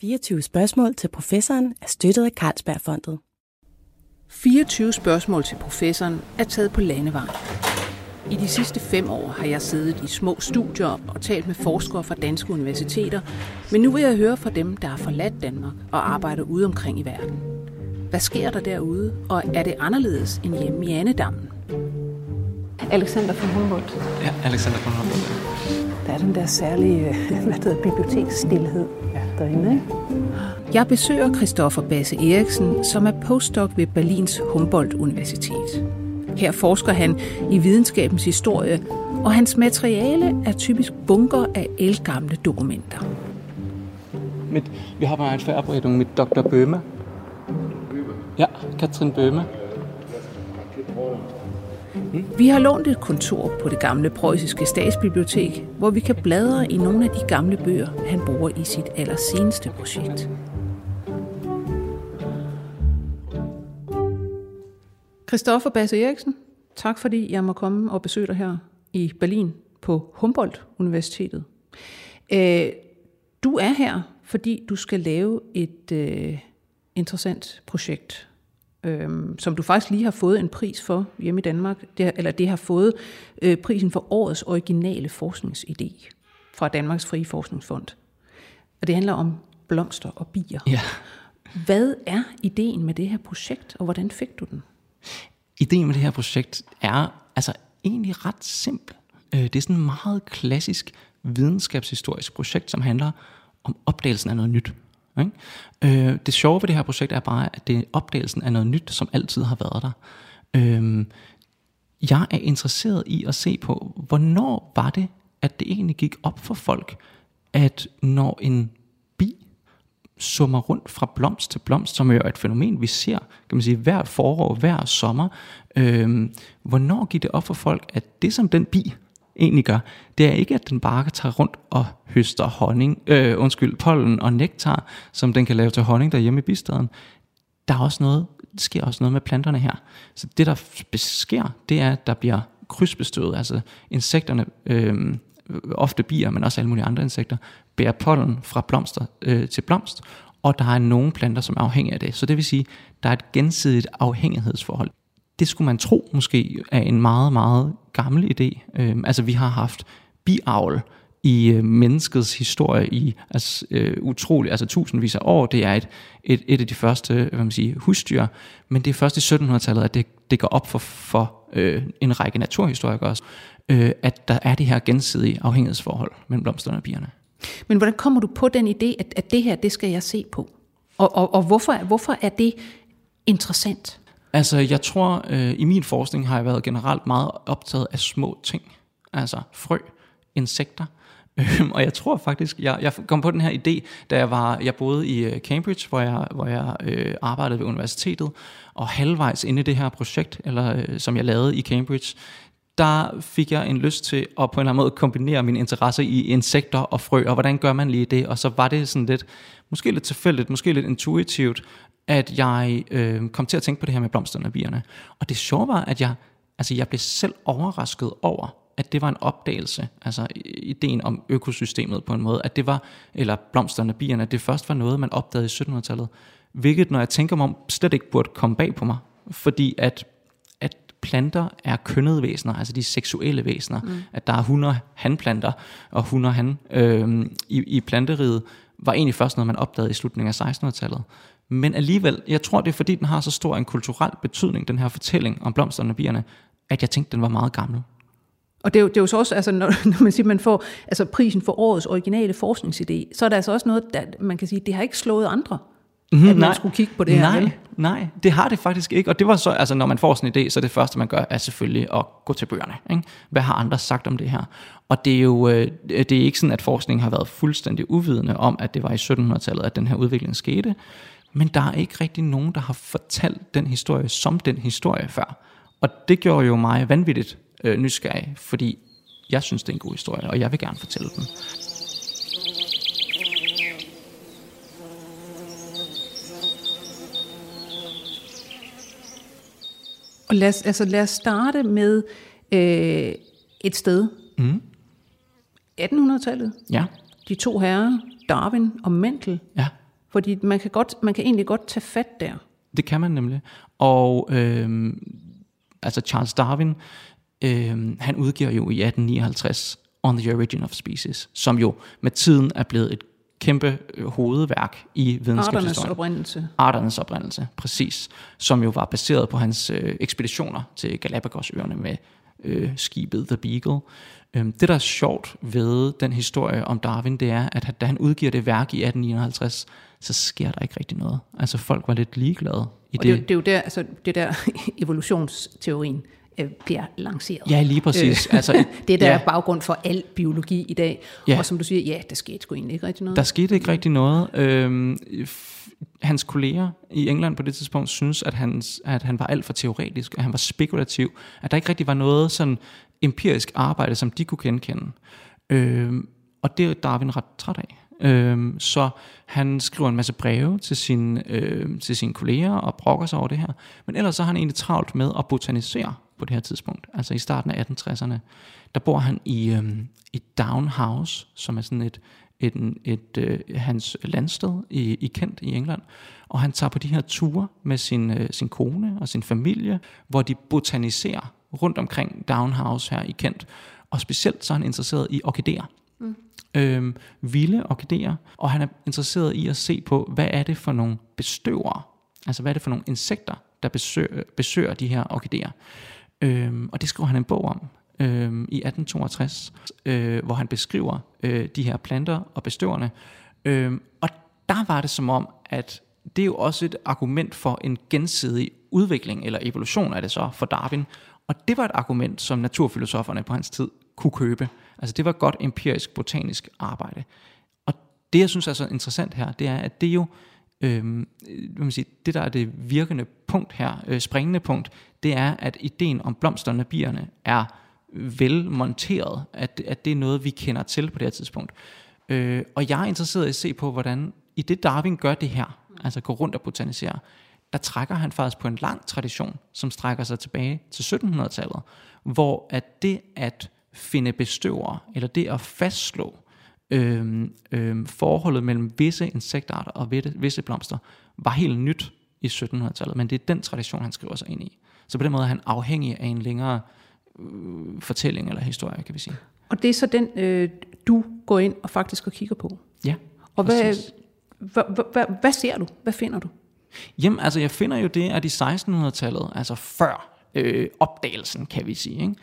24 spørgsmål til professoren er støttet af Carlsbergfondet. 24 spørgsmål til professoren er taget på landevej. I de sidste fem år har jeg siddet i små studier og talt med forskere fra danske universiteter, men nu vil jeg høre fra dem, der har forladt Danmark og arbejder ude omkring i verden. Hvad sker der derude, og er det anderledes end hjemme i Annedammen? Alexander von Humboldt. Ja, Alexander von Humboldt. Der er den der særlige hvad hedder, biblioteksstilhed. Derinde, ikke? Jeg besøger Christoffer Basse Eriksen, som er postdoc ved Berlins Humboldt Universitet. Her forsker han i videnskabens historie, og hans materiale er typisk bunker af elgamle dokumenter. Mit, vi har bare en Verabredung mit Dr. Böhme. Ja, Katrin Böhme. Vi har lånt et kontor på det gamle preussiske statsbibliotek, hvor vi kan bladre i nogle af de gamle bøger, han bruger i sit allerseneste projekt. Christoffer Basse Eriksen, tak fordi jeg må komme og besøge dig her i Berlin på Humboldt Universitetet. Øh, du er her, fordi du skal lave et øh, interessant projekt, øh, som du faktisk lige har fået en pris for hjemme i Danmark. Det, eller det har fået øh, prisen for årets originale forskningsidé fra Danmarks Frie Forskningsfond. Og det handler om blomster og bier. Ja. Hvad er ideen med det her projekt, og hvordan fik du den? Ideen med det her projekt er altså egentlig ret simpel. Øh, det er sådan et meget klassisk videnskabshistorisk projekt, som handler om opdagelsen af noget nyt. Øh, det sjove ved det her projekt er bare, at det er opdagelsen af noget nyt, som altid har været der. Øh, jeg er interesseret i at se på, hvornår var det, at det egentlig gik op for folk, at når en bi summer rundt fra blomst til blomst, som er et fænomen, vi ser kan man sige, hver forår, hver sommer. øh, hvornår gik det op for folk, at det som den bi egentlig gør, det er ikke, at den bare tager rundt og høster honning, øh, undskyld, pollen og nektar, som den kan lave til honning derhjemme i bistaden. Der er også noget, der sker også noget med planterne her. Så det, der sker, det er, at der bliver krydsbestøvet, altså insekterne, øh, ofte bier, men også alle mulige andre insekter, bærer pollen fra blomster øh, til blomst, og der er nogle planter, som er afhængige af det. Så det vil sige, der er et gensidigt afhængighedsforhold. Det skulle man tro måske er en meget, meget gammel idé. Øh, altså vi har haft biavl i øh, menneskets historie i altså, øh, utrolig, altså tusindvis af år. Det er et, et, et af de første øh, hvad man siger, husdyr, men det er først i 1700-tallet, at det, det går op for, for øh, en række naturhistorikere også, øh, at der er det her gensidige afhængighedsforhold mellem blomsterne og bierne. Men hvordan kommer du på den idé, at, at det her, det skal jeg se på? Og, og, og hvorfor, hvorfor er det interessant? Altså, jeg tror, øh, i min forskning har jeg været generelt meget optaget af små ting. Altså frø, insekter. Øhm, og jeg tror faktisk, jeg, jeg kom på den her idé, da jeg var, jeg boede i øh, Cambridge, hvor jeg, hvor jeg øh, arbejdede ved universitetet, og halvvejs inde i det her projekt, eller øh, som jeg lavede i Cambridge, der fik jeg en lyst til at på en eller anden måde kombinere min interesse i insekter og frø, og hvordan gør man lige det? Og så var det sådan lidt, måske lidt tilfældigt, måske lidt intuitivt, at jeg øh, kom til at tænke på det her med blomsterne og bierne. Og det sjove var, at jeg, altså jeg blev selv overrasket over, at det var en opdagelse, altså ideen om økosystemet på en måde, at det var, eller blomsterne og bierne, at det først var noget, man opdagede i 1700-tallet, hvilket, når jeg tænker mig om, slet ikke burde komme bag på mig, fordi at planter er kønnede væsener, altså de seksuelle væsener. Mm. At der er 100 hanplanter og 100 han øh, i, i planteriget, var egentlig først noget, man opdagede i slutningen af 1600-tallet. Men alligevel, jeg tror, det er fordi, den har så stor en kulturel betydning, den her fortælling om blomsterne og bierne, at jeg tænkte, den var meget gammel. Og det er, jo, det er jo så også, altså, når, når man siger, man får altså, prisen for årets originale forskningsidé, så er der altså også noget, der, man kan sige, det har ikke slået andre mm, at man nej, skulle kigge på det nej, her? Nej, nej, det har det faktisk ikke. Og det var så, altså når man får sådan en idé, så det første man gør, er selvfølgelig at gå til bøgerne. Ikke? Hvad har andre sagt om det her? Og det er jo øh, det er ikke sådan, at forskningen har været fuldstændig uvidende om, at det var i 1700-tallet, at den her udvikling skete. Men der er ikke rigtig nogen, der har fortalt den historie som den historie før. Og det gjorde jo mig vanvittigt øh, nysgerrig, fordi jeg synes, det er en god historie, og jeg vil gerne fortælle den. Og lad os, altså, lad os starte med øh, et sted. Mm. 1800-tallet. Ja. De to herrer, Darwin og Mendel. Ja. Fordi man kan, godt, man kan egentlig godt tage fat der. Det kan man nemlig. Og øh, altså Charles Darwin, øh, han udgiver jo i 1859 On the Origin of Species, som jo med tiden er blevet et kæmpe øh, hovedværk i Arternes videnskabshistorien. oprindelse. Arternes oprindelse, præcis. Som jo var baseret på hans øh, ekspeditioner til Galapagosøerne med øh, skibet The Beagle. Øhm, det, der er sjovt ved den historie om Darwin, det er, at da han udgiver det værk i 1859, så sker der ikke rigtig noget. Altså folk var lidt ligeglade i Og det, er jo- det er jo der, altså, det er der evolutionsteorien øh, bliver lanceret. Ja, lige præcis. Altså, Det er der ja. ja. baggrund for al biologi i dag. Ja. Og som du siger, ja, der skete sgu egentlig ikke rigtig noget. Der skete ikke rigtig noget. Øhm, hans kolleger i England på det tidspunkt synes, at, hans, at han var alt for teoretisk, at han var spekulativ, at der ikke rigtig var noget sådan empirisk arbejde, som de kunne genkende. Øhm, og det er Darwin ret træt af. Øhm, så han skriver en masse breve til sin, øh, til sine kolleger og brokker sig over det her. Men ellers så har han egentlig travlt med at botanisere på det her tidspunkt. Altså i starten af 1860'erne. Der bor han i, øh, i Down House, som er sådan et, et, et, øh, hans landsted i, i Kent i England. Og han tager på de her ture med sin, øh, sin kone og sin familie, hvor de botaniserer rundt omkring Down House her i Kent. Og specielt så er han interesseret i orkideer øhm, vilde orkideer, og han er interesseret i at se på, hvad er det for nogle bestøvere, altså hvad er det for nogle insekter, der besøger, besøger de her orkideer. Øhm, og det skriver han en bog om øhm, i 1862, øh, hvor han beskriver øh, de her planter og bestøverne. Øhm, og der var det som om, at det er jo også et argument for en gensidig udvikling, eller evolution er det så, for Darwin. Og det var et argument, som naturfilosoferne på hans tid kunne købe. Altså det var godt empirisk botanisk arbejde. Og det, jeg synes er så interessant her, det er, at det jo, øh, man sige, det der er det virkende punkt her, øh, springende punkt, det er, at ideen om blomsterne og bierne er velmonteret, at, at det er noget, vi kender til på det her tidspunkt. Øh, og jeg er interesseret i at se på, hvordan i det Darwin gør det her, altså går rundt og botaniserer, der trækker han faktisk på en lang tradition, som strækker sig tilbage til 1700-tallet, hvor at det at finde bestøver, eller det at fastslå øhm, øhm, forholdet mellem visse insektarter og visse- blomster, var helt nyt i 1700-tallet, men det er den tradition, han skriver sig ind i. Så på den måde er han afhængig af en længere øh, fortælling eller historie, kan vi sige. Og det er så den, øh, du går ind og faktisk og kigger på. Ja, Og hvad, hvad, hvad, hvad ser du? Hvad finder du? Jamen, altså jeg finder jo det, at i 1600-tallet, altså før øh, opdagelsen, kan vi sige, ikke?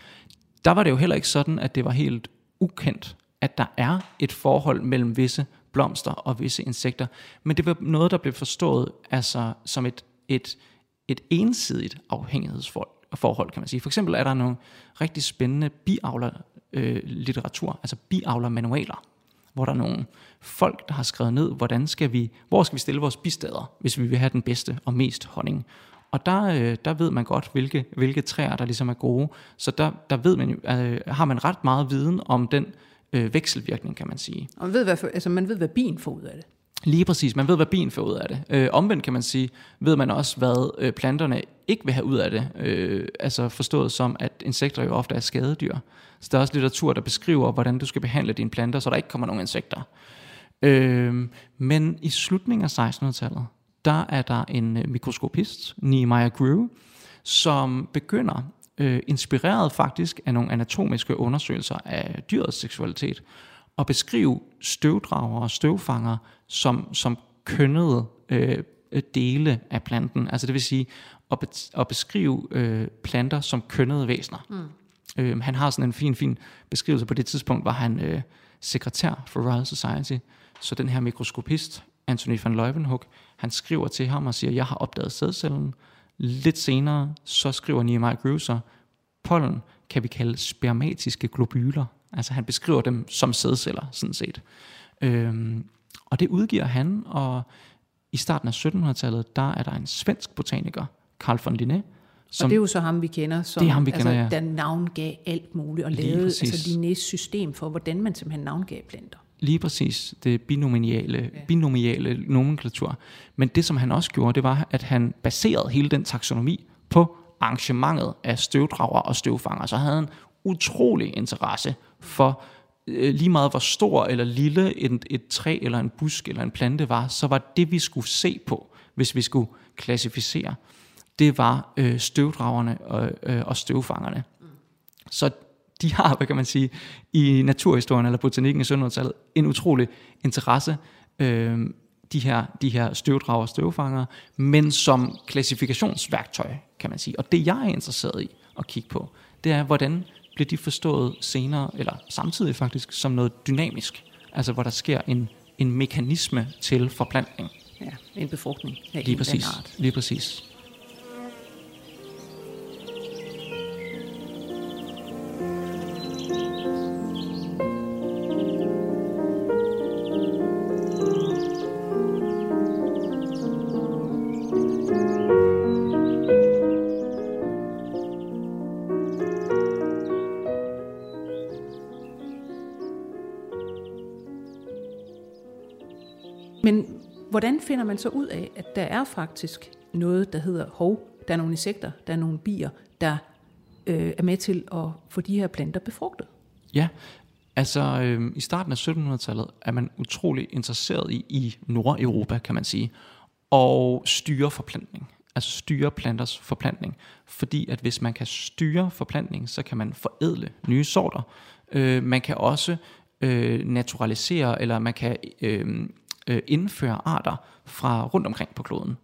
Der var det jo heller ikke sådan, at det var helt ukendt, at der er et forhold mellem visse blomster og visse insekter. Men det var noget, der blev forstået altså, som et, et, et ensidigt afhængighedsforhold, kan man sige. For eksempel er der nogle rigtig spændende biavler øh, litteratur, altså biavler manualer, hvor der er nogle folk, der har skrevet ned, hvordan skal vi, hvor skal vi stille vores bistader, hvis vi vil have den bedste og mest honning. Og der, øh, der ved man godt, hvilke, hvilke træer, der ligesom er gode. Så der, der ved man, øh, har man ret meget viden om den øh, vekselvirkning, kan man sige. Og man ved, hvad, altså, man ved, hvad bien får ud af det. Lige præcis, man ved, hvad bien får ud af det. Øh, omvendt kan man sige, ved man også, hvad øh, planterne ikke vil have ud af det. Øh, altså forstået som, at insekter jo ofte er skadedyr. Så der er også litteratur, der beskriver, hvordan du skal behandle dine planter, så der ikke kommer nogen insekter. Øh, men i slutningen af 1600-tallet, der er der en øh, mikroskopist, Nehemiah Grew, som begynder, øh, inspireret faktisk af nogle anatomiske undersøgelser af dyrets seksualitet, at beskrive støvdrager og støvfanger som, som kønnede øh, dele af planten. Altså det vil sige at, be, at beskrive øh, planter som kønnede væsener. Mm. Øh, han har sådan en fin, fin beskrivelse. På det tidspunkt var han øh, sekretær for Royal Society, så den her mikroskopist, Anthony van Leeuwenhoek, han skriver til ham og siger, jeg har opdaget sædcellen. Lidt senere, så skriver Nehemiah så, pollen kan vi kalde spermatiske globuler. Altså han beskriver dem som sædceller, sådan set. Øhm, og det udgiver han, og i starten af 1700-tallet, der er der en svensk botaniker, Carl von Linné, Som, og det er jo så ham, vi kender, som Det er ham, vi altså, kender, ja. der navngav alt muligt, og lavede altså, Linnés system for, hvordan man simpelthen navngav planter. Lige præcis, det binomiale, binomiale nomenklatur. Men det, som han også gjorde, det var, at han baserede hele den taksonomi på arrangementet af støvdrager og støvfanger. Så havde han utrolig interesse for øh, lige meget hvor stor eller lille et, et træ eller en busk eller en plante var, så var det, vi skulle se på, hvis vi skulle klassificere, det var øh, støvdragerne og, øh, og støvfangerne. Så de har, hvad kan man sige, i naturhistorien eller botanikken i 1700-tallet, en utrolig interesse, øh, de her, de her støvdrager og støvfangere, men som klassifikationsværktøj, kan man sige. Og det jeg er interesseret i at kigge på, det er, hvordan bliver de forstået senere, eller samtidig faktisk, som noget dynamisk. Altså hvor der sker en, en mekanisme til forplantning. Ja, en befrugtning af Lige præcis. art. Lige præcis. Hvordan finder man så ud af, at der er faktisk noget, der hedder hov, der er nogle insekter, der er nogle bier, der øh, er med til at få de her planter befrugtet? Ja, altså øh, i starten af 1700-tallet er man utrolig interesseret i, i Nordeuropa, kan man sige, og styre forplantning. Altså styre planters forplantning. Fordi at hvis man kan styre forplantning, så kan man forædle nye sorter. Øh, man kan også øh, naturalisere, eller man kan øh, øh, indføre arter fra rundt omkring på kloden.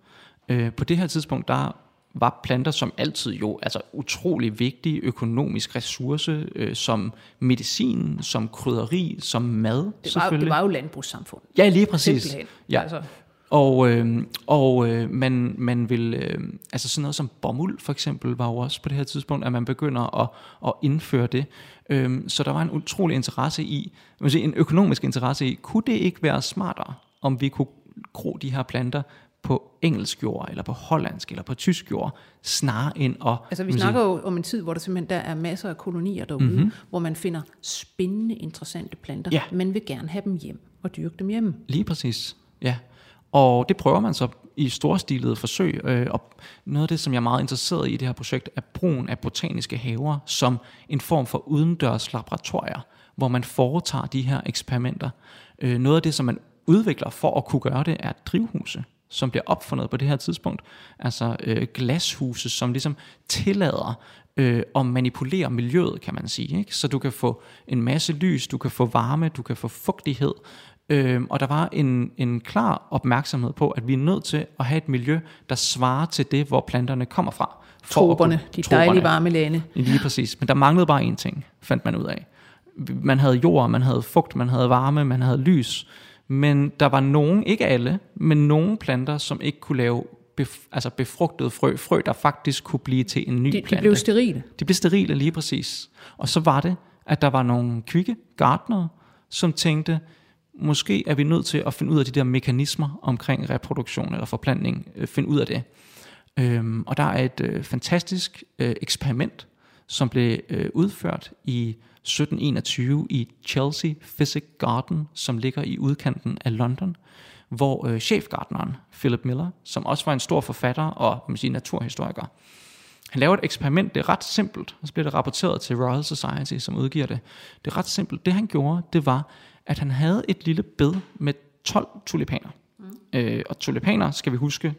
Øh, på det her tidspunkt, der var planter som altid jo altså utrolig vigtig økonomisk ressource, øh, som medicin, som krydderi, som mad Det var, det var jo landbrugssamfund. Ja, lige præcis. Simpelthen. Ja. Altså, Og, øh, og øh, man, man vil, øh, altså sådan noget som bomuld for eksempel, var jo også på det her tidspunkt, at man begynder at, at indføre det. Øh, så der var en utrolig interesse i, man sige, en økonomisk interesse i, kunne det ikke være smartere, om vi kunne gro de her planter på engelsk jord, eller på hollandsk, eller på tysk jord, snarere end at... altså vi snakker jo om en tid, hvor der simpelthen der er masser af kolonier derude, mm-hmm. hvor man finder spændende, interessante planter. Ja. Man vil gerne have dem hjem og dyrke dem hjemme. Lige præcis, ja. Og det prøver man så i storstilede forsøg. Øh, og noget af det, som jeg er meget interesseret i i det her projekt, er brugen af botaniske haver som en form for udendørs laboratorier, hvor man foretager de her eksperimenter. Øh, noget af det, som man udvikler for at kunne gøre det, er drivhuse som bliver opfundet på det her tidspunkt. Altså øh, glashuse, som ligesom tillader øh, at manipulere miljøet, kan man sige. Ikke? Så du kan få en masse lys, du kan få varme, du kan få fugtighed. Øh, og der var en, en klar opmærksomhed på, at vi er nødt til at have et miljø, der svarer til det, hvor planterne kommer fra. For at Troperne, kunne- de troperne. dejlige varme lande. Lige præcis. Men der manglede bare én ting, fandt man ud af. Man havde jord, man havde fugt, man havde varme, man havde lys. Men der var nogen, ikke alle, men nogle planter, som ikke kunne lave bef, altså befrugtede frø. Frø, der faktisk kunne blive til en ny De, de plante. blev sterile. De blev sterile lige præcis. Og så var det, at der var nogle kvikke gartnere, som tænkte, måske er vi nødt til at finde ud af de der mekanismer omkring reproduktion eller forplantning, øh, finde ud af det. Øhm, og der er et øh, fantastisk øh, eksperiment, som blev øh, udført i 1721 i Chelsea Physic Garden, som ligger i udkanten af London, hvor øh, chefgartneren Philip Miller, som også var en stor forfatter og man sige, naturhistoriker, han laver et eksperiment, det er ret simpelt, og så bliver det rapporteret til Royal Society, som udgiver det. Det er ret simpelt. Det han gjorde, det var, at han havde et lille bed med 12 tulipaner. Mm. Øh, og tulipaner, skal vi huske,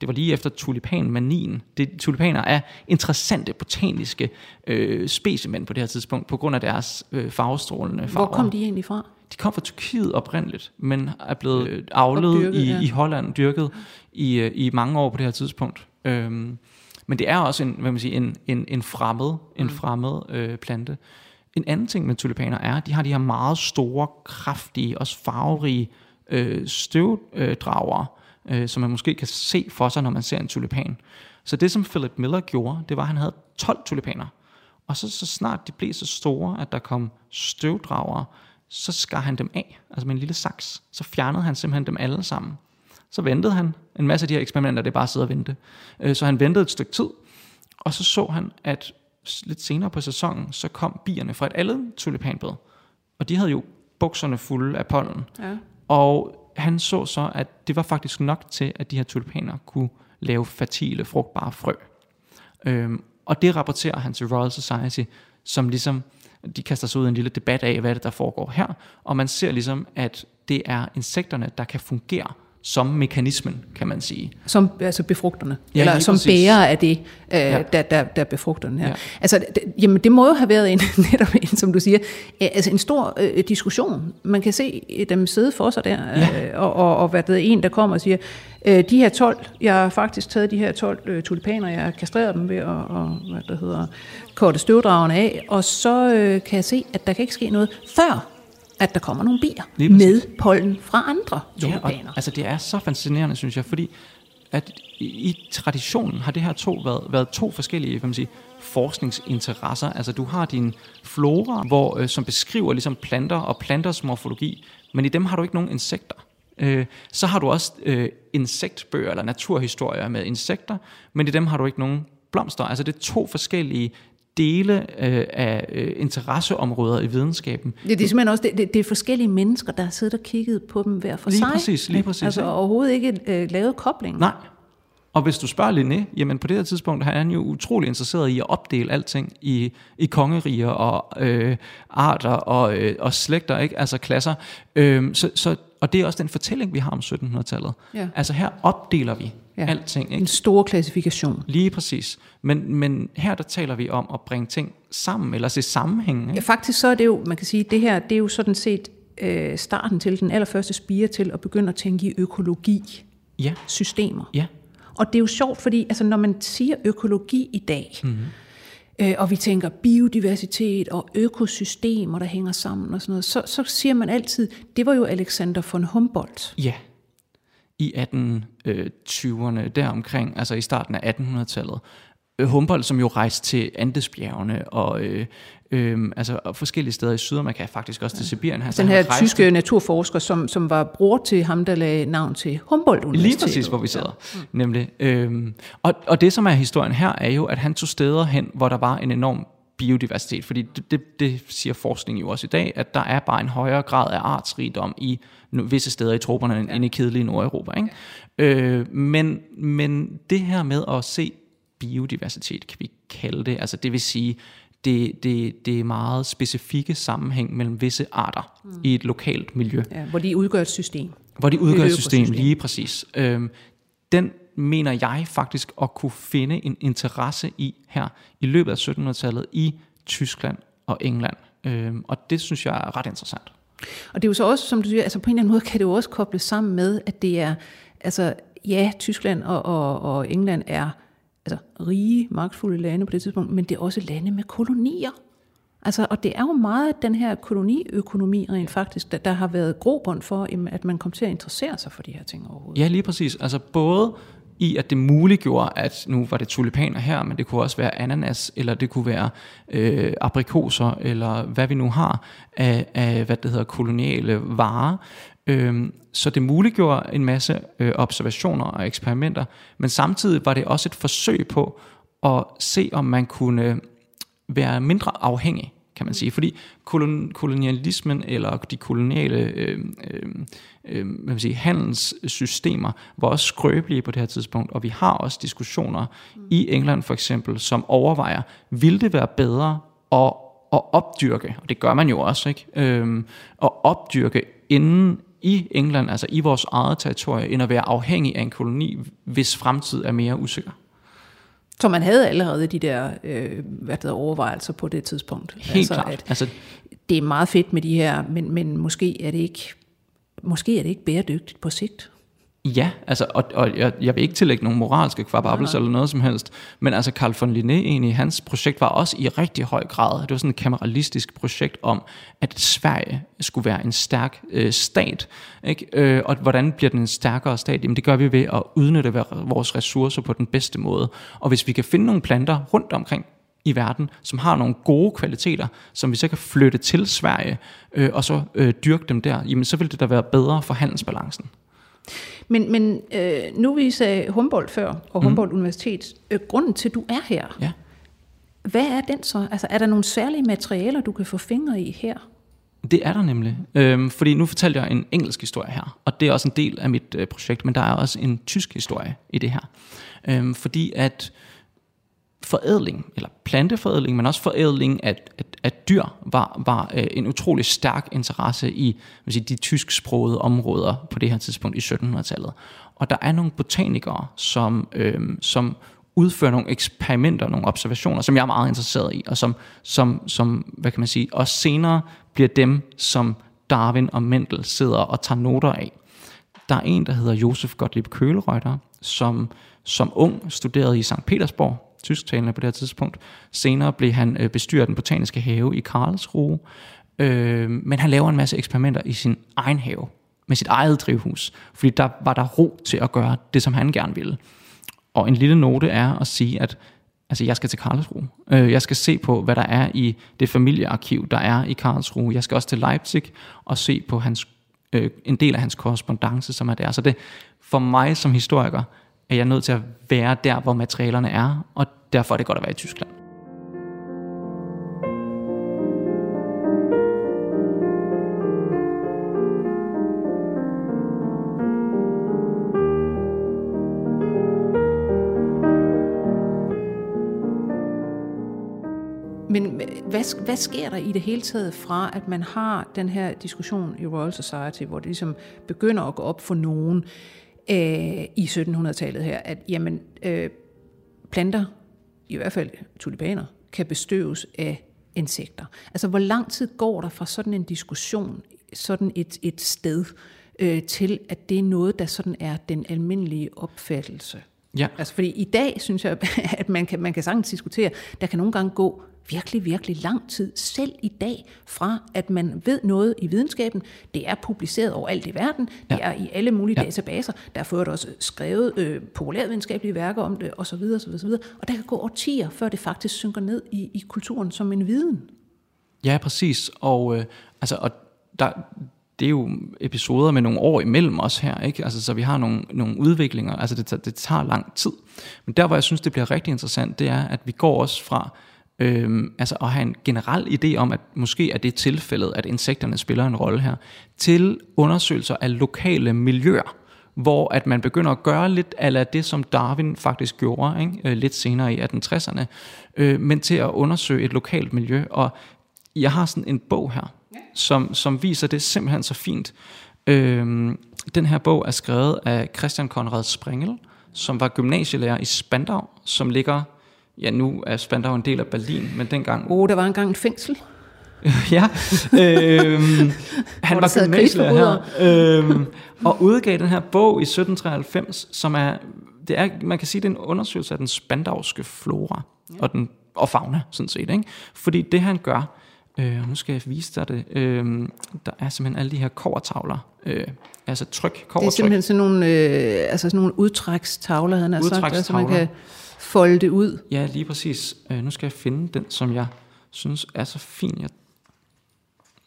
det var lige efter tulipanmanien. Det, tulipaner er interessante botaniske øh, specimen på det her tidspunkt, på grund af deres øh, farvestrålende farver. Hvor kom de egentlig fra? De kom fra Tyrkiet oprindeligt, men er blevet øh, avlet Opdyrket, i, ja. i Holland, dyrket i, øh, i mange år på det her tidspunkt. Øhm, men det er også en, hvad man siger, en, en, en fremmed, en fremmed øh, plante. En anden ting med tulipaner er, at de har de her meget store, kraftige, også farverige øh, støvdragere, øh, som man måske kan se for sig, når man ser en tulipan. Så det, som Philip Miller gjorde, det var, at han havde 12 tulipaner. Og så, så snart de blev så store, at der kom støvdragere, så skar han dem af, altså med en lille saks. Så fjernede han simpelthen dem alle sammen. Så ventede han. En masse af de her eksperimenter, det er bare at sidde og vente. Øh, Så han ventede et stykke tid, og så så han, at lidt senere på sæsonen, så kom bierne fra et andet tulipanbed. Og de havde jo bukserne fulde af pollen. Ja. Og han så så, at det var faktisk nok til, at de her tulipaner kunne lave fertile, frugtbare frø. Øhm, og det rapporterer han til Royal Society, som ligesom de kaster sig ud i en lille debat af, hvad det der foregår her, og man ser ligesom, at det er insekterne, der kan fungere som mekanismen, kan man sige. Som altså befrugterne, Ja, eller som præcis. bærer af det, øh, Ja. der, der, der befrugter den her. Ja. Altså, det, jamen, det må jo have været en, netop en, som du siger, øh, altså en stor øh, diskussion. Man kan se dem sidde for sig der, Ja. øh, og, og, og hvad det er, en, der kommer og siger, øh, de her 12, jeg har faktisk taget de her 12 øh, tulipaner, jeg har kastreret dem ved at, og, hvad det hedder, korte støvdragerne af, og så øh, kan jeg se, at der kan ikke ske noget, før at der kommer nogle bier med pollen fra andre og, tulipaner. altså det er så fascinerende, synes jeg, fordi at i, traditionen har det her to været, været to forskellige hvad man siger, forskningsinteresser. Altså du har din flora, hvor, øh, som beskriver ligesom planter og planters morfologi, men i dem har du ikke nogen insekter. Øh, så har du også øh, insektbøger eller naturhistorier med insekter, men i dem har du ikke nogen blomster. Altså det er to forskellige dele øh, af øh, interesseområder i videnskaben. Ja, det er simpelthen også, det, det, det er forskellige mennesker, der har siddet og kigget på dem hver for Lige sig. præcis, lige præcis, Altså ikke? overhovedet ikke øh, lavet kobling. Nej. Og hvis du spørger Linné, jamen på det her tidspunkt er han jo utrolig interesseret i at opdele alting i, i kongeriger og øh, arter og, øh, og slægter, ikke? altså klasser. Øhm, så, så, og det er også den fortælling, vi har om 1700-tallet. Ja. Altså her opdeler vi Ja. alting. En Ikke? stor klassifikation. Lige præcis. Men, men her der taler vi om at bringe ting sammen, eller se sammenhæng. Ja, faktisk så er det jo, man kan sige, det her, det er jo sådan set øh, starten til, den allerførste spire til at begynde at tænke i økologi, Ja, systemer. ja. Og det er jo sjovt, fordi altså, når man siger økologi i dag, Mhm. mm-hmm. øh, og vi tænker biodiversitet og økosystemer, der hænger sammen og sådan noget, så, så siger man altid, det var jo Alexander von Humboldt. Ja, i 1820'erne, deromkring, altså i starten af 1800-tallet. Øh, Humboldt, som jo rejste til Andesbjergene og øh, øh, altså, og forskellige steder i Sydamerika, faktisk også til Sibirien. Altså, Den han her rejste- tyske naturforsker, som, som var bror til ham, der lagde navn til Humboldt Lige Universitetet. præcis, hvor vi sidder. Ja. Nemlig. Øhm, og, og det, som er historien her, er jo, at han tog steder hen, hvor der var en enorm biodiversitet. Fordi det, det, det siger forskning jo også i dag, at der er bare en højere grad af artsrigdom i visse steder i troperne, end, ja. end i kedelige Nordeuropa. Ikke? Øh, men, men det her med at se biodiversitet, kan vi kalde det, altså det vil sige, det, det, det er meget specifikke sammenhæng mellem visse arter mm. i et lokalt miljø. Ja, hvor de udgør et system. Hvor de udgør Et system, lige præcis. Øhm, den mener jeg faktisk at kunne finde en interesse i her i løbet af 1700-tallet i Tyskland og England. Øhm, og det synes jeg er ret interessant. Og det er jo så også, som du siger, altså på en eller anden måde kan det jo også kobles sammen med, at det er, altså ja, Tyskland og, og, og England er altså, rige, magtfulde lande på det tidspunkt, men det er også lande med kolonier. Altså, og det er jo meget den her koloniøkonomi rent faktisk, der, der har været grobund for, at man kom til at interessere sig for de her ting overhovedet. Ja, lige præcis. Altså både i, at det muliggjorde, at nu var det tulipaner her, men det kunne også være ananas, eller det kunne være øh, aprikoser, eller hvad vi nu har af, af hvad det hedder, koloniale varer. Øhm, så det muliggjorde en masse øh, observationer og eksperimenter, men samtidig var det også et forsøg på at se, om man kunne øh, være mindre afhængig, kan man sige. Fordi kolon, kolonialismen eller de koloniale øh, øh, øh, hvad man sige, handelssystemer var også skrøbelige på det her tidspunkt, og vi har også diskussioner mm. i England for eksempel, som overvejer, vil det være bedre at, at opdyrke, og det gør man jo også, ikke? Øh, at opdyrke inden i England, altså i vores eget territorie, end at være afhængig af en koloni, hvis fremtid er mere usikker. Så man havde allerede de der øh, hvad hedder, overvejelser på det tidspunkt. Helt altså, klart. At Altså, det er meget fedt med de her, men, men måske er det ikke måske er det ikke bæredygtigt på sigt. Ja, altså, og, og jeg, jeg vil ikke tillægge nogen moralske kvababelser eller noget som helst, men altså Carl von Linné egentlig, hans projekt var også i rigtig høj grad, det var sådan et kameralistisk projekt om, at Sverige skulle være en stærk øh, stat, ikke? Øh, og hvordan bliver den en stærkere stat? Jamen det gør vi ved at udnytte vores ressourcer på den bedste måde, og hvis vi kan finde nogle planter rundt omkring i verden, som har nogle gode kvaliteter, som vi så kan flytte til Sverige, øh, og så øh, dyrke dem der, jamen så vil det da være bedre for handelsbalancen. Men, men øh, nu vi sagde Humboldt før, og Humboldt mm. Universitet, øh, grunden til, at du er her, Ja. hvad er den så? Altså, er der nogle særlige materialer, du kan få fingre i her? Det er der nemlig. Øhm, fordi nu fortalte jeg en engelsk historie her, og det er også en del af mit øh, projekt, men der er også en tysk historie i det her. Øhm, fordi at forædling, eller planteforædling, men også forædling af, af, af dyr, var, var øh, en utrolig stærk interesse i vil sige, de tysksprogede områder på det her tidspunkt i 1700-tallet. Og der er nogle botanikere, som, øh, som udfører nogle eksperimenter, nogle observationer, som jeg er meget interesseret i, og som, som, som hvad kan man sige, også senere bliver dem, som Darwin og Mendel sidder og tager noter af. Der er en, der hedder Josef Gottlieb Kølerøjter, som som ung studerede i St. Petersborg, tysktalende på det her tidspunkt. Senere blev han øh, bestyrer af den botaniske have i Karlsruhe, øh, men han laver en masse eksperimenter i sin egen have, med sit eget drivhus, fordi der var der ro til at gøre det, som han gerne ville. Og en lille note er at sige, at altså, jeg skal til Karlsruhe. Øh, jeg skal se på, hvad der er i det familiearkiv, der er i Karlsruhe. Jeg skal også til Leipzig og se på hans, øh, en del af hans korrespondence, som er der. Så det, for mig som historiker, er jeg nødt til at være der, hvor materialerne er, og derfor er det godt at være i Tyskland. Men øh, hvad, hvad sker der i det hele taget fra, at man har den her diskussion i Royal Society, hvor det ligesom begynder at gå op for nogen øh, i 1700-tallet her, at jamen, øh, planter, i hvert fald tulipaner, kan bestøves af insekter. Altså, hvor lang tid går der fra sådan en diskussion, sådan et, et sted, øh, til at det er noget, der sådan er den almindelige opfattelse? Ja. Altså, fordi i dag synes jeg, at man kan, man kan sagtens diskutere, der kan nogle gange gå virkelig, virkelig lang tid, selv i dag, fra at man ved noget i videnskaben. Det er publiceret overalt i verden, ja. det er i alle mulige ja. databaser, der er fået også skrevet øh, populærvidenskabelige værker om det, osv., osv., osv. Og der kan gå årtier, før det faktisk synker ned i, i kulturen som en viden. Ja, præcis. Og, øh, altså, og der, det er jo episoder med nogle år imellem os her, ikke? Altså, så vi har nogle, nogle udviklinger, altså det, det tager lang tid. Men der, hvor jeg synes, det bliver rigtig interessant, det er, at vi går også fra Øhm, altså at have en generel idé om, at måske er det tilfældet, at insekterne spiller en rolle her, til undersøgelser af lokale miljøer, hvor at man begynder at gøre lidt af det, som Darwin faktisk gjorde ikke? Øh, lidt senere i 1860'erne, øh, men til at undersøge et lokalt miljø. Og jeg har sådan en bog her, som, som viser det simpelthen så fint. Øhm, den her bog er skrevet af Christian Konrad Springel, som var gymnasielærer i Spandau, som ligger ja, nu er Spandau en del af Berlin, men dengang... Oh, der var engang et fængsel. ja, øhm, han var gymnasielærer her, øhm, og udgav den her bog i 1793, som er, det er, man kan sige, det er en undersøgelse af den spandauske flora, ja. og, den, og fauna, sådan set. Ikke? Fordi det han gør, øh, og nu skal jeg vise dig det, øh, der er simpelthen alle de her kovertavler, øh, altså tryk, kovertryk. Det er simpelthen sådan nogle, øh, altså sådan nogle udtrækstavler, han har sagt, altså man kan folde det ud. Ja, lige præcis. Øh, nu skal jeg finde den, som jeg synes er så fin, jeg,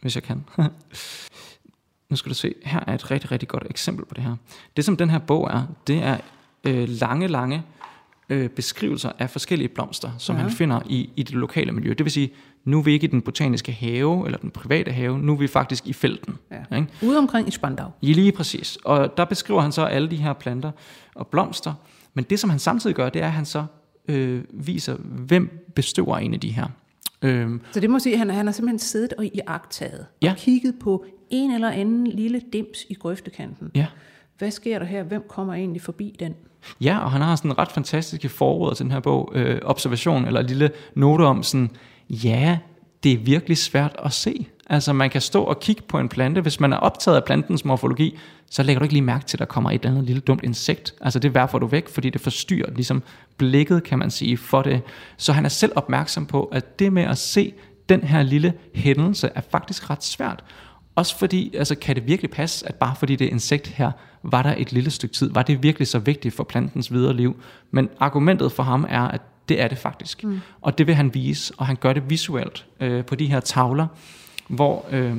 hvis jeg kan. nu skal du se, her er et rigtig, rigtig godt eksempel på det her. Det som den her bog er, det er øh, lange, lange øh, beskrivelser af forskellige blomster, som ja. han finder i, i det lokale miljø. Det vil sige, nu er vi ikke i den botaniske have, eller den private have, nu er vi faktisk i felten. Ja. Ikke? Ude omkring i Spandau. Ja, lige præcis. Og der beskriver han så alle de her planter og blomster, men det, som han samtidig gør, det er, at han så øh, viser, hvem bestøver en af de her. Øhm. Så det må sige, at han, han har simpelthen siddet og i agtaget ja. og kigget på en eller anden lille dims i grøftekanten. Ja. Hvad sker der her? Hvem kommer egentlig forbi den? Ja, og han har sådan en ret fantastiske forord til den her bog, øh, observation, eller lille note om sådan, ja, det er virkelig svært at se. Altså man kan stå og kigge på en plante, hvis man er optaget af plantens morfologi, så lægger du ikke lige mærke til, at der kommer et eller andet lille dumt insekt. Altså det værfer du væk, fordi det forstyrrer ligesom blikket, kan man sige, for det. Så han er selv opmærksom på, at det med at se den her lille hændelse er faktisk ret svært. Også fordi, altså kan det virkelig passe, at bare fordi det er insekt her, var der et lille stykke tid, var det virkelig så vigtigt for plantens videre liv? Men argumentet for ham er, at det er det faktisk. Mm. Og det vil han vise, og han gør det visuelt øh, på de her tavler, hvor, øh,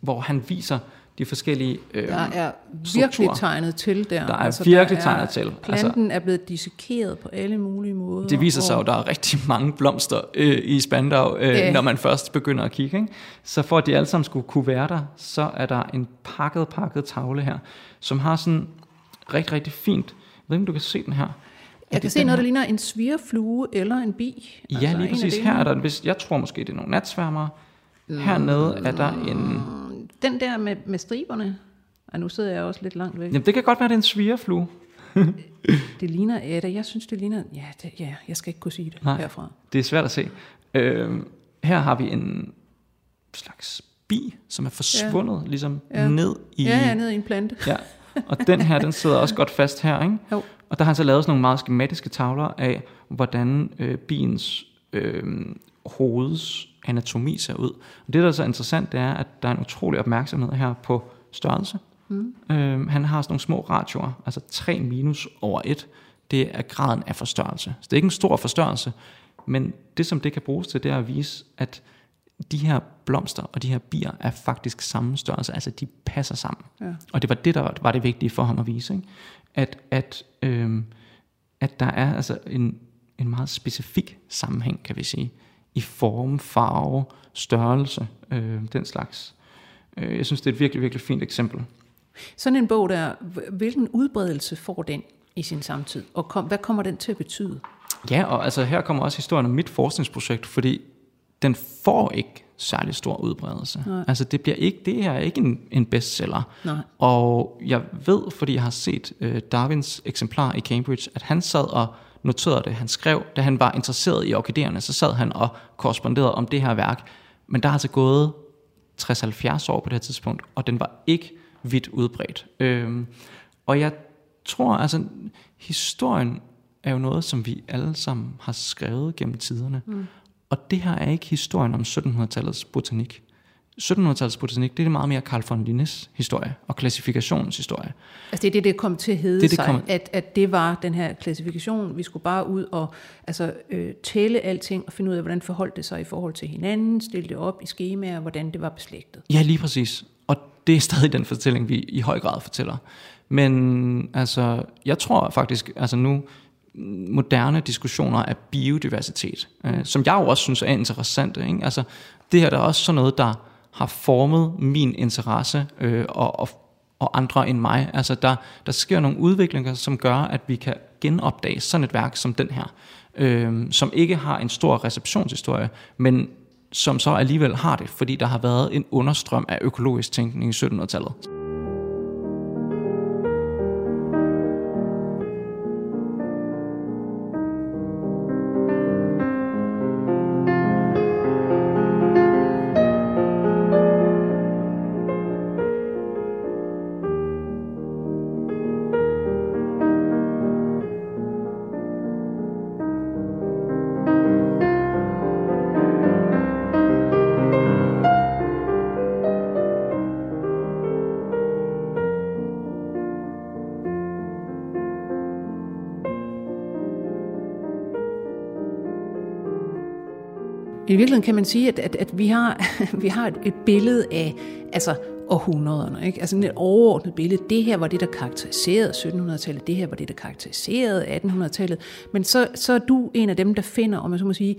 hvor han viser de forskellige øh, Der er virkelig strukturer. tegnet til der. Der er altså, virkelig der tegnet er, til. Planten altså, er blevet dissekeret på alle mulige måder. Det viser sig jo, at der er rigtig mange blomster øh, i Spandau, øh, når man først begynder at kigge. Ikke? Så for at de alle sammen skulle kunne være der, så er der en pakket, pakket tavle her, som har sådan rigtig, rigtig fint, jeg ved ikke, om du kan se den her, Jeg kan se noget, der ligner en svirflue eller en bi. Ja, Altså, lige præcis. Her er der, hvis, jeg tror måske, det er nogle natsværmere. Hernede er der en... Den der med, med striberne. Ej, nu sidder jeg også lidt langt væk. Jamen, det kan godt være, det er en svireflue. Det ligner Ada. Jeg synes, det ligner... Ja, det, ja jeg skal ikke kunne sige det Nej. herfra. Det er svært at se. Øh, her har vi en slags bi, som er forsvundet ja. ligesom Ja. ja. ned i... Ja, er nede i en plante. ja. Og den her, den sidder også godt fast her, ikke? Jo. Og der har han så lavet sådan nogle meget skematiske tavler af, hvordan øh, biens øh, hovedets anatomi ser ud. Og det, der er så interessant, det er, at der er en utrolig opmærksomhed her på størrelse. Mm. Øh, han har sådan nogle små ratioer, altså 3 minus over 1, det er graden af forstørrelse. Så det er ikke en stor forstørrelse, men det, som det kan bruges til, det er at vise, at de her blomster og de her bier er faktisk samme størrelse, altså de passer sammen. Ja. Og det var det, der var det vigtige for ham at vise, ikke? At, at, øhm, at der er altså en, en meget specifik sammenhæng, kan vi sige, i form, farve, størrelse, øh, den slags. Øh, jeg synes, det er et virkelig, virkelig fint eksempel. Sådan en bog der, hvilken udbredelse får den i sin samtid? Og kom, hvad kommer den til at betyde? Ja, og altså her kommer også historien om mit forskningsprojekt, fordi den får ikke særlig stor udbredelse. Nej. Altså det bliver ikke, det er ikke en, en bestseller. Nej. Og jeg ved, fordi jeg har set øh, Darwins eksemplar i Cambridge, at han sad og noterede det. Han skrev, da han var interesseret i orkideerne, så sad han og korresponderede om det her værk. Men der har altså gået 60-70 år på det her tidspunkt, og den var ikke vidt udbredt. Øhm, og jeg tror, altså, historien er jo noget, som vi alle sammen har skrevet gennem tiderne. Mm. Og det her er ikke historien om 1700-tallets botanik. 1700-tallets botanik, det er meget mere Carl von Linnes historie og klassifikationshistorie. Altså det er det, det kom til at hedde Det det, sig, kom- at, at det var den her klassifikation. Vi skulle bare ud og altså, øh, tælle alting og finde ud af, hvordan forholdt det sig i forhold til hinanden, stille det op i skemaer, hvordan det var beslægtet. Ja, lige præcis. Og det er stadig den fortælling, vi i høj grad fortæller. Men altså, jeg tror faktisk, altså nu, moderne diskussioner af biodiversitet, øh, som jeg jo også synes er interessante. Ikke? Altså, det her der er også sådan noget, der har formet min interesse øh, og, og, og andre end mig. Altså, der, der sker nogle udviklinger, som gør, at vi kan genopdage sådan et værk som den her, øh, som ikke har en stor receptionshistorie, men som så alligevel har det, fordi der har været en understrøm af økologisk tænkning i 1700-tallet. Virkeligheden kan man sige, at, at, at vi har, vi har et, billede af altså, århundrederne. Ikke? Altså et overordnet billede. Det her var det, der karakteriserede 1700-tallet. Det her var det, der karakteriserede 1800-tallet. Men så, så er du en af dem, der finder, om man så må sige,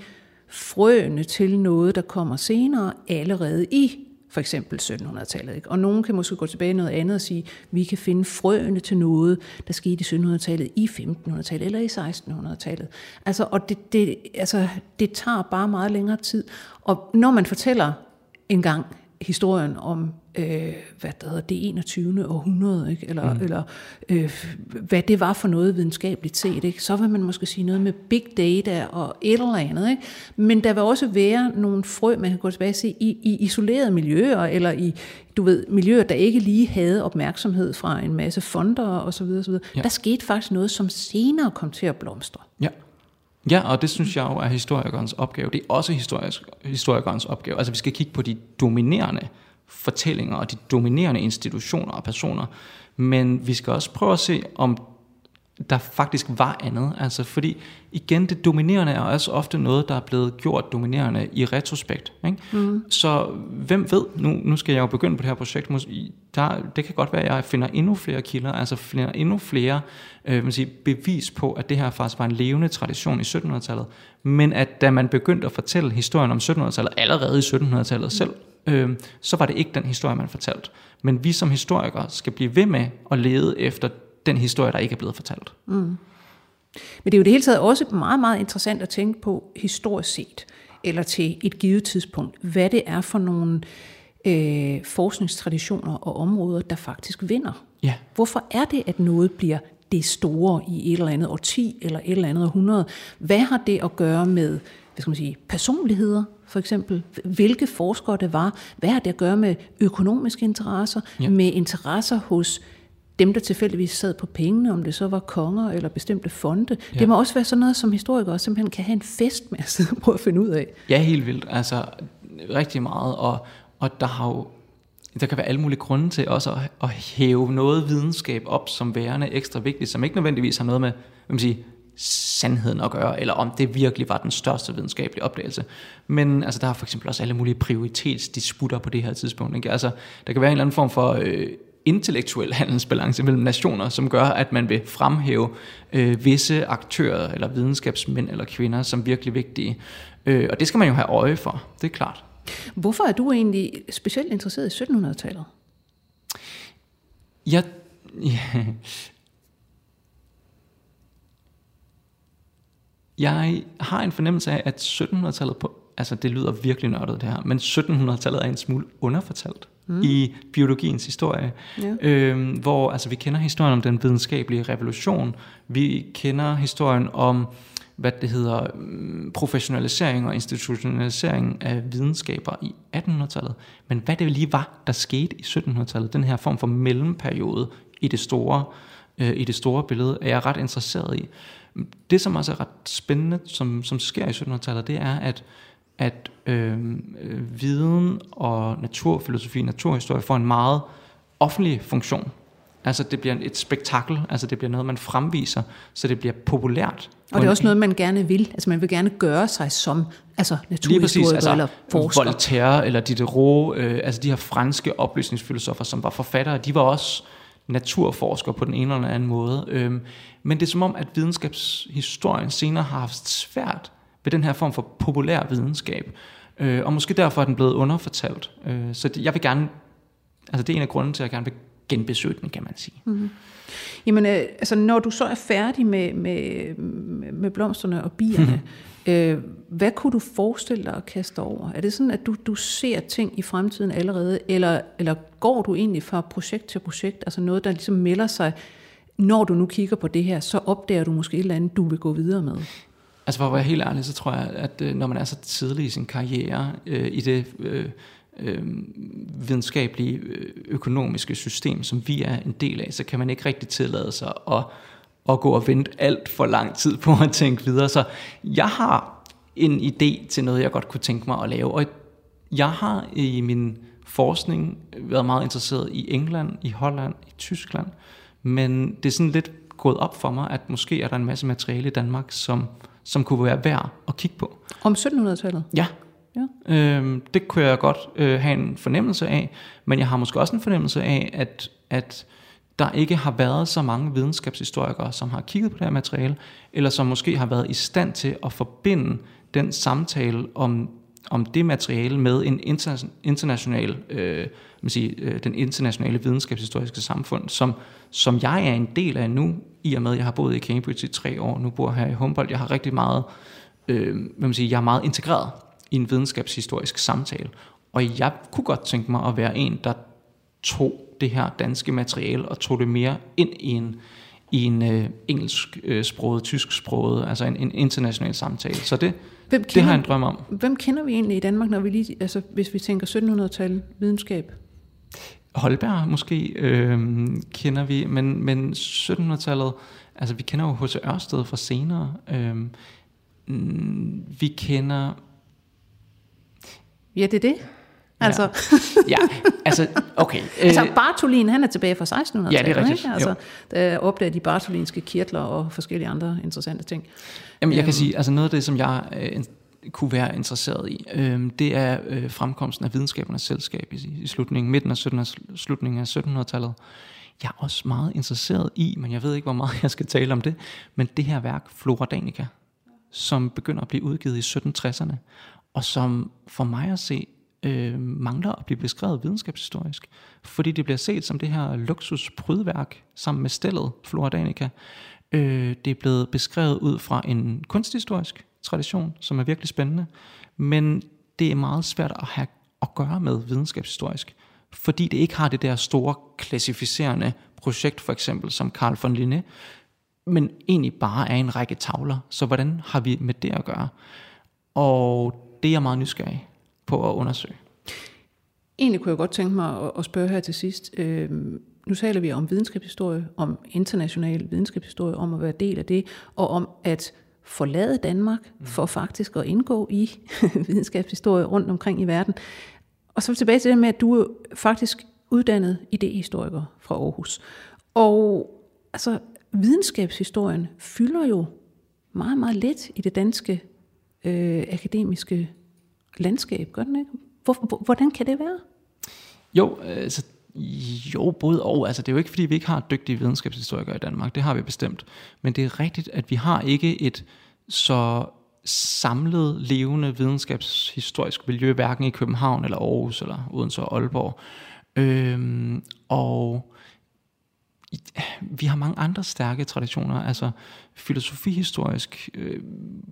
frøene til noget, der kommer senere allerede i for eksempel 1700-tallet. Ikke? Og nogen kan måske gå tilbage noget andet og sige, vi kan finde frøene til noget, der skete i 1700-tallet, i 1500-tallet eller i 1600-tallet. Altså, og det, det, altså, det tager bare meget længere tid. Og når man fortæller en gang historien om, øh, hvad der hedder, det 21. århundrede, ikke? eller, mm. eller øh, hvad det var for noget videnskabeligt set, ikke? så vil man måske sige noget med big data og et eller andet. Ikke? Men der vil også være nogle frø, man kan gå tilbage og se, i, i isolerede miljøer, eller i du ved, miljøer, der ikke lige havde opmærksomhed fra en masse fonder osv. osv. Ja. Der skete faktisk noget, som senere kom til at blomstre. Ja. Ja, og det synes jeg jo er historikerens opgave. Det er også historisk, historikerens opgave. Altså vi skal kigge på de dominerende fortællinger og de dominerende institutioner og personer. Men vi skal også prøve at se, om der faktisk var andet. Altså fordi igen, det dominerende er også ofte noget, der er blevet gjort dominerende i retrospekt. Ikke? Mm. Så hvem ved, nu, nu skal jeg jo begynde på det her projekt, der, det kan godt være, at jeg finder endnu flere kilder, altså finder endnu flere øh, man siger, bevis på, at det her faktisk var en levende tradition i 1700-tallet, men at da man begyndte at fortælle historien om 1700-tallet, allerede i 1700-tallet selv, øh, så var det ikke den historie, man fortalte. Men vi som historikere skal blive ved med at lede efter den historie, der ikke er blevet fortalt. Men det er jo det hele taget også meget, meget interessant at tænke på historisk set, eller til et givet tidspunkt, hvad det er for nogle øh, forskningstraditioner og områder, der faktisk vinder. Ja. Hvorfor er det, at noget bliver det store i et eller andet årti eller et eller andet århundrede? Hvad har det at gøre med hvad skal man sige, personligheder, for eksempel? Hvilke forskere det var? Hvad har det at gøre med økonomiske interesser? Ja. Med interesser hos dem, der tilfældigvis sad på pengene, om det så var konger eller bestemte fonde. Ja. Det må også være sådan noget, som historikere simpelthen kan have en fest med at sidde og prøve at finde ud af. Ja, helt vildt. Altså rigtig meget. Og, og der har jo der kan være alle mulige grunde til også at, at hæve noget videnskab op som værende ekstra vigtigt, som ikke nødvendigvis har noget med hvad man siger, sandheden at gøre, eller om det virkelig var den største videnskabelige opdagelse. Men altså, der er for eksempel også alle mulige prioritetsdisputter på det her tidspunkt. Ikke? Altså, der kan være en eller anden form for øh, intellektuel handelsbalance mellem nationer, som gør, at man vil fremhæve øh, visse aktører, eller videnskabsmænd eller kvinder, som virkelig vigtige. Øh, og det skal man jo have øje for, det er klart. Hvorfor er du egentlig specielt interesseret i 1700-tallet? Jeg, ja, jeg har en fornemmelse af, at 1700-tallet på, altså det lyder virkelig nørdet det her, men 1700-tallet er en smule underfortalt mm. i biologiens historie, ja. øhm, hvor altså, vi kender historien om den videnskabelige revolution, vi kender historien om hvad det hedder, mm, professionalisering og institutionalisering af videnskaber i 1800-tallet. Men hvad det lige var, der skete i 1700-tallet, den her form for mellemperiode i det store, øh, i det store billede, er jeg ret interesseret i. Det, som også er ret spændende, som, som sker i 1700-tallet, det er, at at øh, viden og naturfilosofi, naturhistorie får en meget offentlig funktion. Altså det bliver et spektakel, altså det bliver noget, man fremviser, så det bliver populært. Og det er også noget, man gerne vil. Altså man vil gerne gøre sig som altså naturhistoriker altså, eller forsker. Voltaire eller Diderot, øh, altså de her franske oplysningsfilosofer, som var forfattere, de var også naturforsker på den ene eller anden måde. Øhm, men det er som om, at videnskabshistorien senere har haft svært ved den her form for populær videnskab. Øh, og måske derfor er den blevet underfortalt. Øh, så det, jeg vil gerne, altså det er en af grunden til, at jeg gerne vil genbesøge den, kan man sige. Mm-hmm. Jamen, øh, altså når du så er færdig med, med, med blomsterne og bierne, øh, hvad kunne du forestille dig at kaste over? Er det sådan, at du, du ser ting i fremtiden allerede, eller, eller går du egentlig fra projekt til projekt, altså noget, der ligesom melder sig, når du nu kigger på det her, så opdager du måske et eller andet, du vil gå videre med? Altså for at være helt ærlig, så tror jeg, at øh, når man er så tidlig i sin karriere øh, i det øh, øh, videnskabelige økonomiske system, som vi er en del af, så kan man ikke rigtig tillade sig at, at gå og vente alt for lang tid på at tænke videre. Så jeg har en idé til noget, jeg godt kunne tænke mig at lave, og jeg har i min forskning været meget interesseret i England, i Holland, i Tyskland, men det er sådan lidt gået op for mig, at måske er der en masse materiale i Danmark, som som kunne være værd at kigge på. Om 1700-tallet? Ja ja. Øhm, det kunne jeg godt øh, have en fornemmelse af, men jeg har måske også en fornemmelse af, at, at der ikke har været så mange videnskabshistorikere, som har kigget på det her materiale, eller som måske har været i stand til at forbinde den samtale om, om det materiale med en international, øh, man sige, øh, den internationale videnskabshistoriske samfund, som, som jeg er en del af nu, i og med, at jeg har boet i Cambridge i tre år, nu bor jeg her i Humboldt, jeg har rigtig meget, øh, hvad man siger, jeg er meget integreret i en videnskabshistorisk samtale, og jeg kunne godt tænke mig at være en, der tog det her danske materiale og tog det mere ind i en, i en øh, engelsksproget, øh, tysksproget, altså en, en international samtale. Så det, hvem kender, det har jeg en drøm om. Hvem kender vi egentlig i Danmark, når vi lige, altså, hvis vi tænker 1700-tal videnskab? Holberg måske øh, kender vi, men, men 1700-tallet, altså vi kender jo H.C. Ørsted fra senere. Øh, vi kender... Ja, det er det. Altså. Ja, ja altså, okay. altså øh, Bartolin, han er tilbage fra 1600-tallet. Ja, det er rigtigt. Ikke? Altså, der opdager de bartolinske kirtler og forskellige andre interessante ting. Jamen, jeg kan øhm. sige, altså noget af det, som jeg øh, kunne være interesseret i. Øh, det er øh, fremkomsten af videnskabernes selskab i, i slutningen, midten af 1700, slutningen af 1700-tallet. Jeg er også meget interesseret i, men jeg ved ikke, hvor meget jeg skal tale om det, men det her værk, Flora Danica, som begynder at blive udgivet i 1760'erne, og som for mig at se øh, mangler at blive beskrevet videnskabshistorisk, fordi det bliver set som det her luksusprydværk sammen med stellet Flora Danica, Øh, det er blevet beskrevet ud fra en kunsthistorisk tradition, som er virkelig spændende, men det er meget svært at have at gøre med videnskabshistorisk, fordi det ikke har det der store klassificerende projekt, for eksempel som Carl von Linné, men egentlig bare er en række tavler. Så hvordan har vi med det at gøre? Og det er jeg meget nysgerrig på at undersøge. Egentlig kunne jeg godt tænke mig at spørge her til sidst. Øh, nu taler vi om videnskabshistorie, om international videnskabshistorie, om at være del af det, og om at forlade Danmark mm. for faktisk at indgå i videnskabshistorie rundt omkring i verden. Og så tilbage til det med, at du er faktisk uddannet idehistoriker fra Aarhus. Og altså, videnskabshistorien fylder jo meget, meget let i det danske øh, akademiske landskab, gør den ikke? Hvor, hvordan kan det være? Jo, altså, jo, både og. Altså, det er jo ikke, fordi vi ikke har dygtige videnskabshistorikere i Danmark. Det har vi bestemt. Men det er rigtigt, at vi har ikke et så samlet levende videnskabshistorisk miljø, hverken i København eller Aarhus eller Odense og Aalborg. Øhm, og vi har mange andre stærke traditioner, altså filosofihistorisk, øh,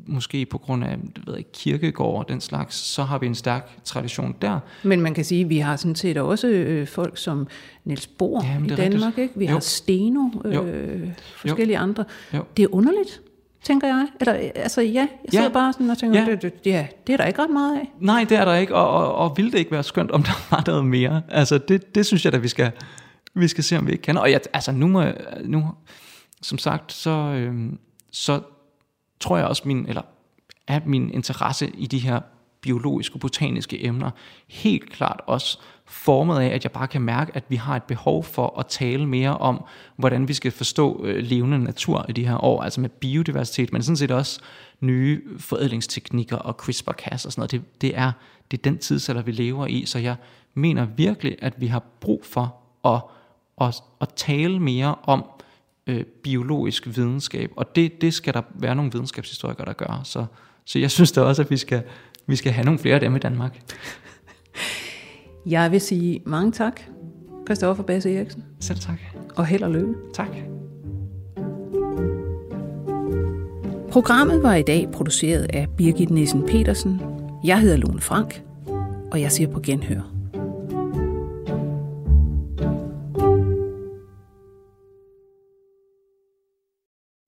måske på grund af det ved jeg, kirkegård og den slags, så har vi en stærk tradition der. Men man kan sige, at vi har sådan set også øh, folk som Niels Bohr Jamen, i Danmark, ikke? vi jo. har Steno, øh, forskellige jo. andre. Jo. Det er underligt, tænker jeg. Eller, altså ja, jeg sidder ja. bare sådan og tænker, ja. Det, det, ja, det er der ikke ret meget af. Nej, det er der ikke, og, og, og ville det ikke være skønt, om der var noget mere? Altså det, det synes jeg da, vi skal, vi skal se, om vi ikke kan. Og jeg, altså nu, må, nu som sagt, så, øh, så tror jeg også min, eller er min interesse i de her biologiske og botaniske emner helt klart også formet af, at jeg bare kan mærke, at vi har et behov for at tale mere om, hvordan vi skal forstå øh, levende natur i de her år, altså med biodiversitet, men sådan set også nye forædlingsteknikker og CRISPR-Cas og sådan noget. Det, det, er, det er den tidsalder, vi lever i, så jeg mener virkelig, at vi har brug for at, at, at tale mere om øh, biologisk videnskab, og det, det skal der være nogle videnskabshistorikere, der gør. Så, så jeg synes da også, at vi skal, vi skal have nogle flere af dem i Danmark. Jeg vil sige mange tak, Christoffer Basse Eriksen. Selv tak. Og held og lykke. Tak. Programmet var i dag produceret af Birgit Nissen Petersen. Jeg hedder Lone Frank, og jeg siger på genhør.